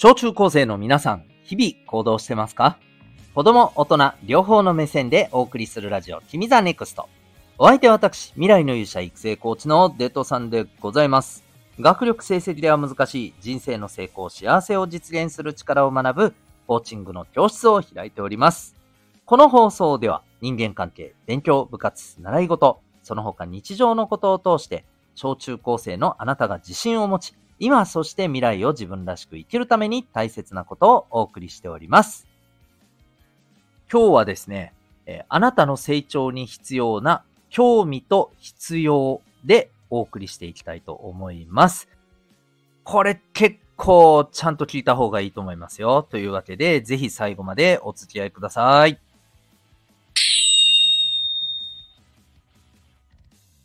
小中高生の皆さん、日々行動してますか？子供、大人、両方の目線でお送りするラジオ、君ザネクスト。お相手は私、未来の勇者育成コーチのデトさんでございます。学力成績では難しい人生の成功、幸せを実現する力を学ぶコーチングの教室を開いております。この放送では人間関係、勉強、部活、習い事、その他日常のことを通して、小中高生のあなたが自信を持ち、今そして未来を自分らしく生きるために大切なことをお送りしております。今日はですね、えあなたの成長に必要な興味と必要でお送りしていきたいと思います。これ結構ちゃんと聞いた方がいいと思いますよ。というわけで、ぜひ最後までお付き合いください。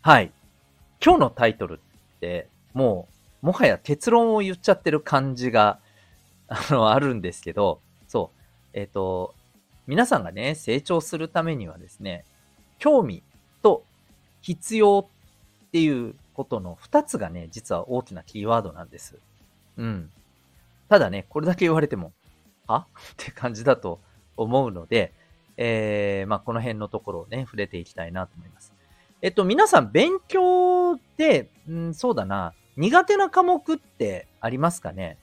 はい。今日のタイトルって、もう、もはや結論を言っちゃってる感じが、あの、あるんですけど、そう。えっ、と、皆さんがね、成長するためにはですね、興味と必要っていうことの二つがね、実は大きなキーワードなんです。うん。ただね、これだけ言われても、は？って感じだと思うので、えー、まあ、この辺のところをね、触れていきたいなと思います。えっと、皆さん、勉強で、うん、そうだな、苦手な科目ってありますかね？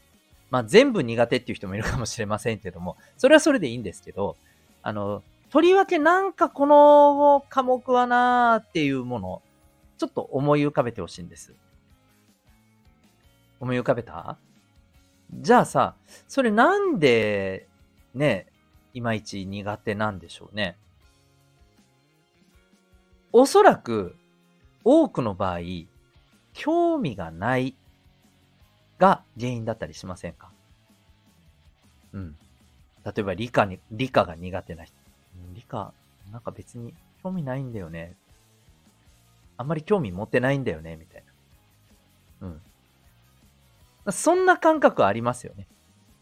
まあ、全部苦手っていう人もいるかもしれませんけども、それはそれでいいんですけど、あの、とりわけなんかこの科目はなーっていうもの、ちょっと思い浮かべてほしいんです。思い浮かべた？じゃあさ、それなんで、ね、いまいち苦手なんでしょうね？おそらく、多くの場合、興味がないが原因だったりしませんか？うん。例えば理科に、理科が苦手な人。理科、なんか別に興味ないんだよね。あんまり興味持ってないんだよね、みたいな。うん。そんな感覚ありますよね。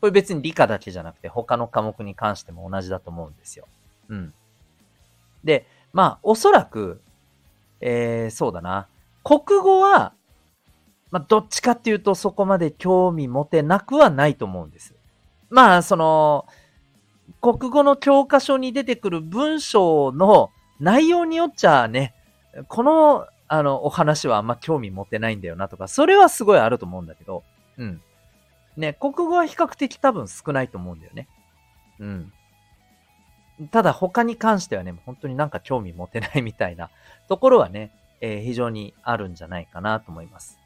これ別に理科だけじゃなくて他の科目に関しても同じだと思うんですよ。うん。で、まあ、おそらく、えー、そうだな。国語は、まあ、どっちかっていうとそこまで興味持てなくはないと思うんです。まあ、その、国語の教科書に出てくる文章の内容によっちゃね、この、あの、お話はあんま興味持てないんだよなとか、それはすごいあると思うんだけど、うん。ね、国語は比較的多分少ないと思うんだよね。うん。ただ他に関してはね、本当になんか興味持てないみたいなところはね、えー非常にあるんじゃないかなと思います。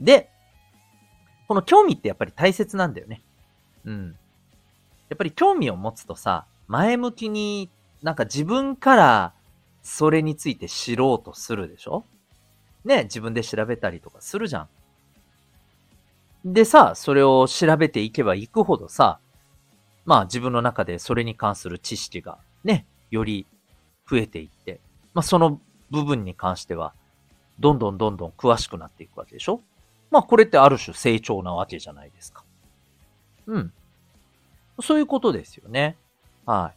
で、この興味ってやっぱり大切なんだよね。うん。やっぱり興味を持つとさ、前向きになんか自分からそれについて知ろうとするでしょ？ね、自分で調べたりとかするじゃん。でさ、それを調べていけばいくほどさ、まあ自分の中でそれに関する知識がね、より増えていって、まあその部分に関しては、どんどんどんどん詳しくなっていくわけでしょ？まあこれってある種成長なわけじゃないですか。うん。そういうことですよね。は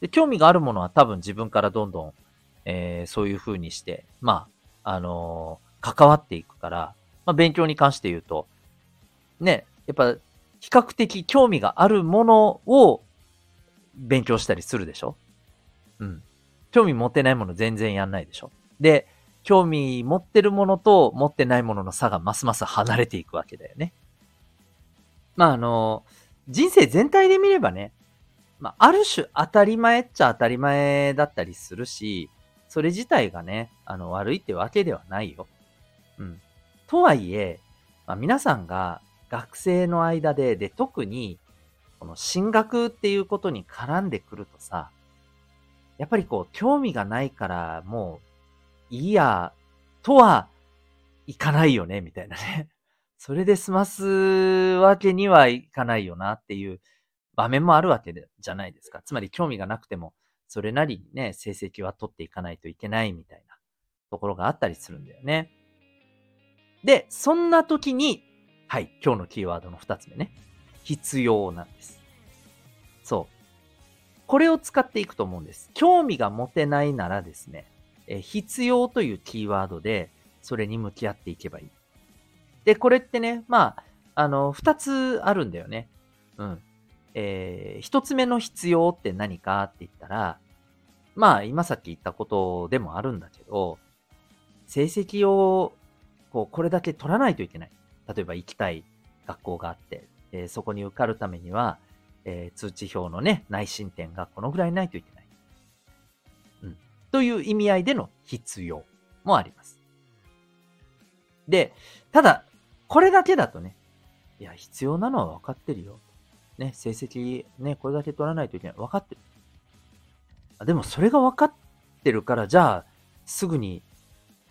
い。で興味があるものは多分自分からどんどん、えーそういう風にして、まあ、あのー関わっていくから、まあ勉強に関して言うと、ね、やっぱ比較的興味があるものを勉強したりするでしょ？うん。興味持ってないもの全然やんないでしょ？で、興味持ってるものと持ってないものの差がますます離れていくわけだよね。まああの、人生全体で見ればね、まあある種当たり前っちゃ当たり前だったりするし、それ自体がね、あの悪いってわけではないよ。うん。とはいえ、まあ、皆さんが学生の間で、で、特に、この進学っていうことに絡んでくるとさ、やっぱりこう、興味がないから、もう、いいや、とは、いかないよね、みたいなね。それで済ますわけにはいかないよなっていう場面もあるわけじゃないですか。つまり興味がなくても、それなりにね、成績は取っていかないといけないみたいなところがあったりするんだよね。で、そんな時に、はい、今日のキーワードの二つ目ね。必要なんです。そう。これを使っていくと思うんです。興味が持てないならですね、え必要というキーワードで、それに向き合っていけばいい。で、これってね、まあ、あの、二つあるんだよね。うん。えー、一つ目の必要って何かって言ったら、まあ、今さっき言ったことでもあるんだけど、成績を、こう、これだけ取らないといけない。例えば行きたい学校があって、えー、そこに受かるためには、えー、通知表のね、内申点がこのぐらいないといけない。という意味合いでの必要もあります。で、ただ、これだけだとね、いや、必要なのは分かってるよ。ね、成績ね、これだけ取らないといけない。分かってる。でもそれが分かってるから、じゃあ、すぐに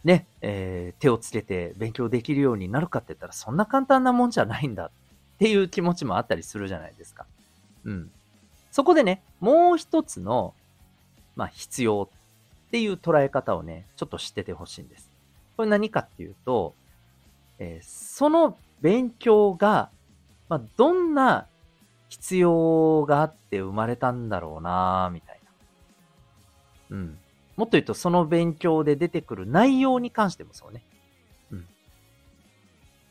ね、えー、手をつけて勉強できるようになるかって言ったら、そんな簡単なもんじゃないんだっていう気持ちもあったりするじゃないですか。うん。そこでね、もう一つの、まあ、必要っていう捉え方をね、ちょっと知っててほしいんです。これ何かっていうと、えー、その勉強が、まあ、どんな必要があって生まれたんだろうなみたいな。うん。もっと言うと、その勉強で出てくる内容に関してもそうね。うん。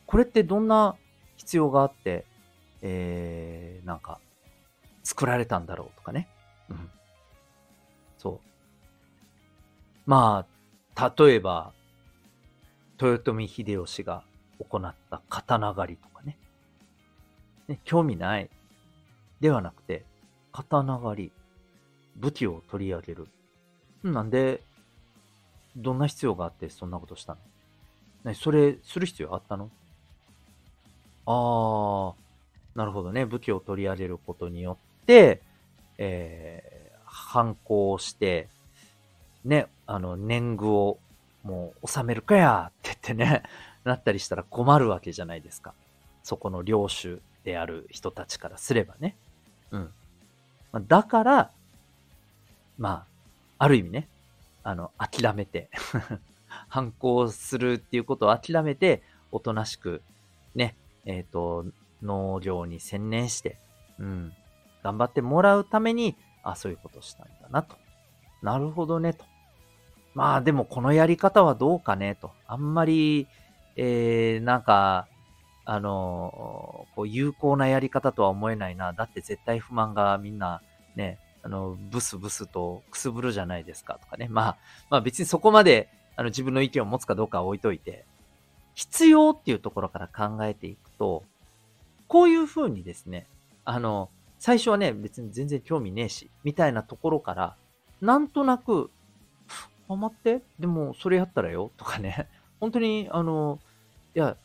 これってどんな必要があって、えー、なんか、作られたんだろうとかね。うん。まあ、例えば、豊臣秀吉が行った刀狩りとかね。ね興味ない。ではなくて、刀狩り、武器を取り上げる。なんで、どんな必要があってそんなことしたの？ね、それ、する必要あったの？ああ、なるほどね。武器を取り上げることによって、えー、反抗して、ね、あの、年貢をもう納めるかやって言ってね、なったりしたら困るわけじゃないですか。そこの領主である人たちからすればね。うん。ま、だから、まあ、ある意味ね、あの、諦めて 反抗するっていうことを諦めて、おとなしく、ね、えっ、ー、と、農業に専念して、うん、頑張ってもらうために、あ、そういうことしたんだなと。なるほどね、と。まあでもこのやり方はどうかね、と。あんまり、えー、なんか、あの、こう有効なやり方とは思えないな。だって絶対不満がみんなね、あの、ブスブスとくすぶるじゃないですかとかね。まあ、まあ別にそこまで、あの、自分の意見を持つかどうかは置いといて、必要っていうところから考えていくと、こういうふうにですね、あの、最初はね、別に全然興味ねえし、みたいなところから、なんとなく、あ、待って、でもそれやったらよ、とかね、本当に、あの、いや、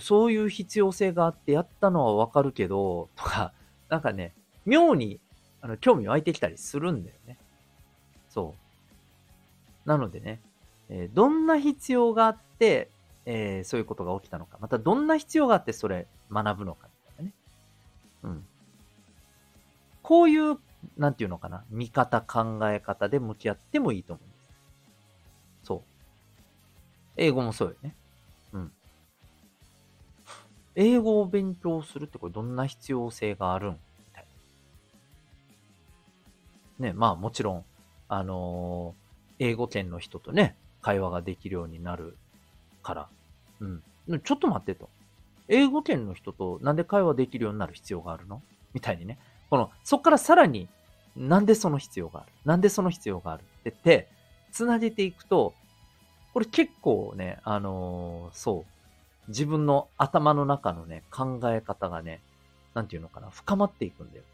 そういう必要性があってやったのはわかるけど、とか、なんかね、妙にあの、興味湧いてきたりするんだよね。そう。なのでね、えー、どんな必要があって、えー、そういうことが起きたのか、またどんな必要があってそれ学ぶのか、みたいなね。うん。こういう、なんていうのかな、見方、考え方で向き合ってもいいと思。う。英語もそうよね。うん。英語を勉強するってこれどんな必要性があるん？ね、まあもちろん、あのー、英語圏の人とね、会話ができるようになるから。うん。ちょっと待ってと。英語圏の人となんで会話できるようになる必要があるの？みたいにね。この、そっからさらに、なんでその必要がある？なんでその必要がある？って言って、つなげていくと、これ結構ね、あのー、そう。自分の頭の中のね、考え方がね、なんていうのかな、深まっていくんだよ。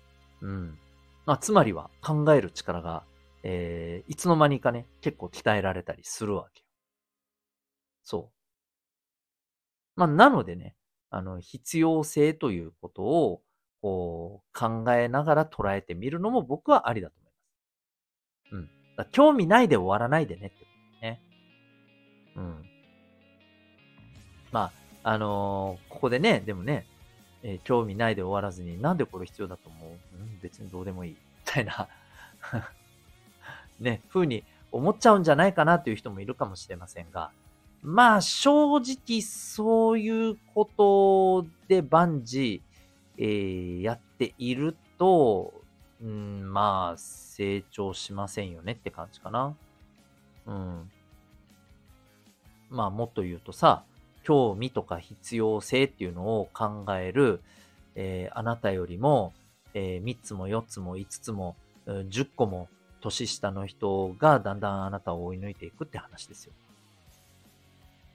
うん。まあ、つまりは考える力が、えー、いつの間にかね、結構鍛えられたりするわけよ。そう。まあ、なのでね、あの、必要性ということを、こう、考えながら捉えてみるのも僕はありだと思います。うん。興味ないで終わらないでねってことね。うん。まあ、あのー、ここでね、でもね、えー、興味ないで終わらずに、なんでこれ必要だと思う？うん、別にどうでもいい。みたいな ね、風に思っちゃうんじゃないかなという人もいるかもしれませんが、まあ、正直そういうことで万事、えー、やっていると、うん、まあ、成長しませんよねって感じかな。うん。まあ、もっと言うとさ、興味とか必要性っていうのを考える、えー、あなたよりも、えー、3つも4つも5つも、10個も年下の人がだんだんあなたを追い抜いていくって話ですよ。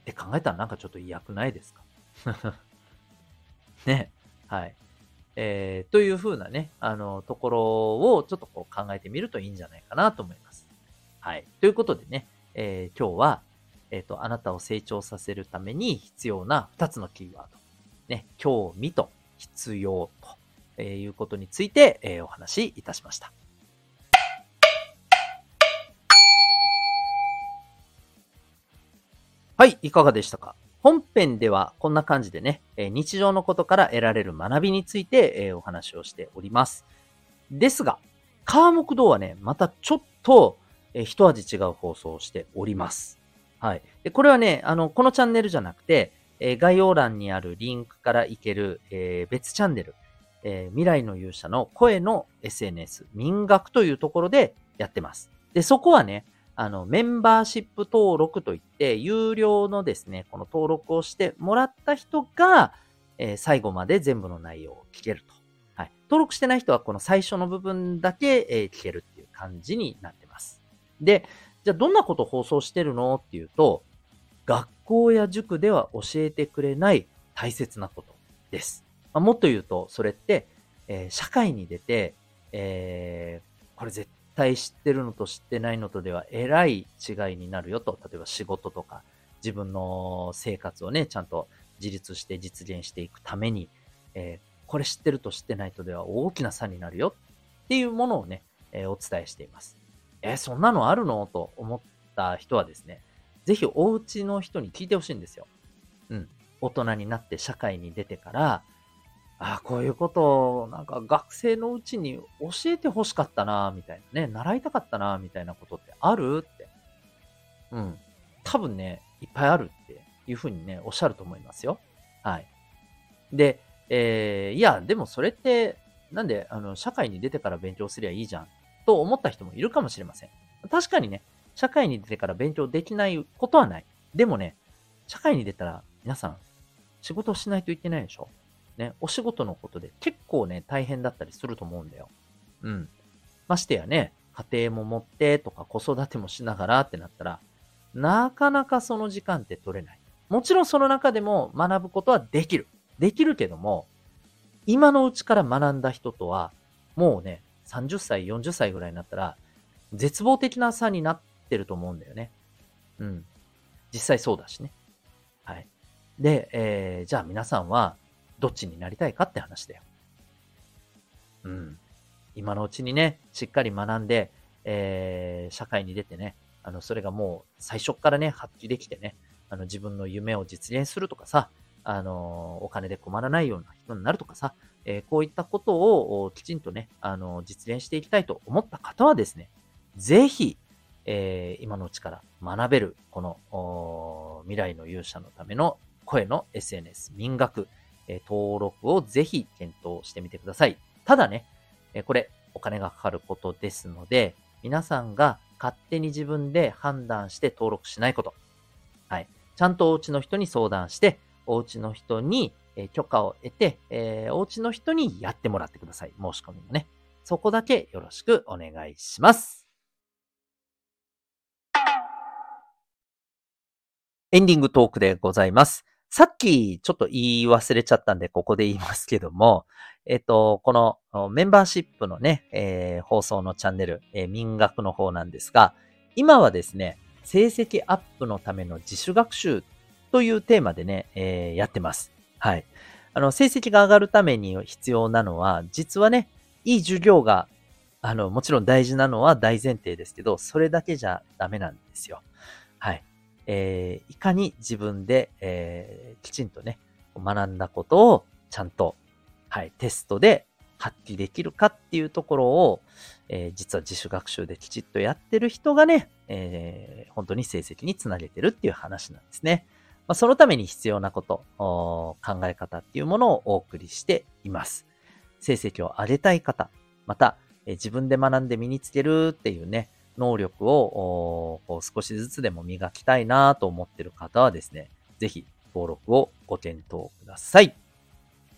って考えたらなんかちょっと嫌くないですか？ね。はい。えー、というふうなね、あの、ところをちょっとこう考えてみるといいんじゃないかなと思います。はい。ということでね、えー、今日は、えっ、ー、と、あなたを成長させるために必要な2つのキーワード。ね、興味と必要ということについて、えー、お話しいたしました。はい、いかがでしたか？本編ではこんな感じでね、日常のことから得られる学びについてお話をしております。ですが、科目堂はね、またちょっと一味違う放送をしております。はい。で、これはね、あの、このチャンネルじゃなくてえ、概要欄にあるリンクから行ける、えー、別チャンネル、えー、未来の勇者の声の SNS、民学というところでやってます。で、そこはね、あの、メンバーシップ登録といって、有料のですね、この登録をしてもらった人が、えー、最後まで全部の内容を聞けると。はい。登録してない人はこの最初の部分だけ、えー、聞けるっていう感じになってます。で、じゃあどんなことを放送してるの？っていうと、学校や塾では教えてくれない大切なことです。まあ、もっと言うと、それって、えー、社会に出て、えー、これ絶対知ってるのと知ってないのとではえらい違いになるよと。例えば仕事とか自分の生活をね、ちゃんと自立して実現していくために、えー、これ知ってると知ってないとでは大きな差になるよっていうものをね、えー、お伝えしています。えー、そんなのあるの？と思った人はですね、ぜひお家の人に聞いてほしいんですよ。うん。大人になって社会に出てから、ああ、こういうことを、なんか学生のうちに教えてほしかったな、みたいなね、習いたかったな、みたいなことってある？って。うん。多分ね、いっぱいあるっていうふうにね、おっしゃると思いますよ。はい。で、えー、いや、でもそれって、なんで、あの、社会に出てから勉強すりゃいいじゃん、と思った人もいるかもしれません。確かにね、社会に出てから勉強できないことはない。でもね、社会に出たら皆さん仕事をしないといけないでしょ？ね、お仕事のことで結構ね、大変だったりすると思うんだよ。うん。ましてやね、家庭も持ってとか子育てもしながらってなったら、なかなかその時間って取れない。もちろんその中でも学ぶことはできる。できるけども、今のうちから学んだ人とは、もうね、30歳、40歳ぐらいになったら、絶望的な差になってると思うんだよね。うん。実際そうだしね。はい。で、えー、じゃあ皆さんはどっちになりたいかって話だよ。うん。今のうちにね、しっかり学んで、えー、社会に出てね、あの、それがもう最初からね、発揮できてね、あの、自分の夢を実現するとかさ、あの、お金で困らないような人になるとかさ、えー、こういったことをきちんとね、あの、実現していきたいと思った方はですね、ぜひ、えー、今のうちから学べる、この、未来の勇者のための声の SNS、民学、えー、登録をぜひ検討してみてください。ただね、えー、これ、お金がかかることですので、皆さんが勝手に自分で判断して登録しないこと。はい。ちゃんとお家の人に相談して、お家の人にえ許可を得て、えー、お家の人にやってもらってください。申し込みもね。そこだけよろしくお願いします。エンディングトークでございます。さっきちょっと言い忘れちゃったんで、ここで言いますけども、えっと、このメンバーシップのね、えー、放送のチャンネル、えー、民学の方なんですが、今はですね、成績アップのための自主学習というテーマでね、えー、やってます。はい。あの、成績が上がるために必要なのは、実はね、いい授業が、あの、もちろん大事なのは大前提ですけど、それだけじゃダメなんですよ。はい。えー、いかに自分で、えー、きちんとね、学んだことをちゃんと、はい、テストで発揮できるかっていうところを、えー、実は自主学習できちっとやってる人がね、えー、本当に成績につなげてるっていう話なんですね。まあ、そのために必要なこと、考え方っていうものをお送りしています。成績を上げたい方、また、え、自分で学んで身につけるっていうね、能力を少しずつでも磨きたいなと思ってる方はですね、ぜひ登録をご検討ください。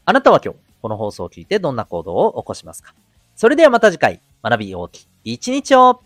あなたは今日この放送を聞いてどんな行動を起こしますか？それではまた次回、学び大きい一日を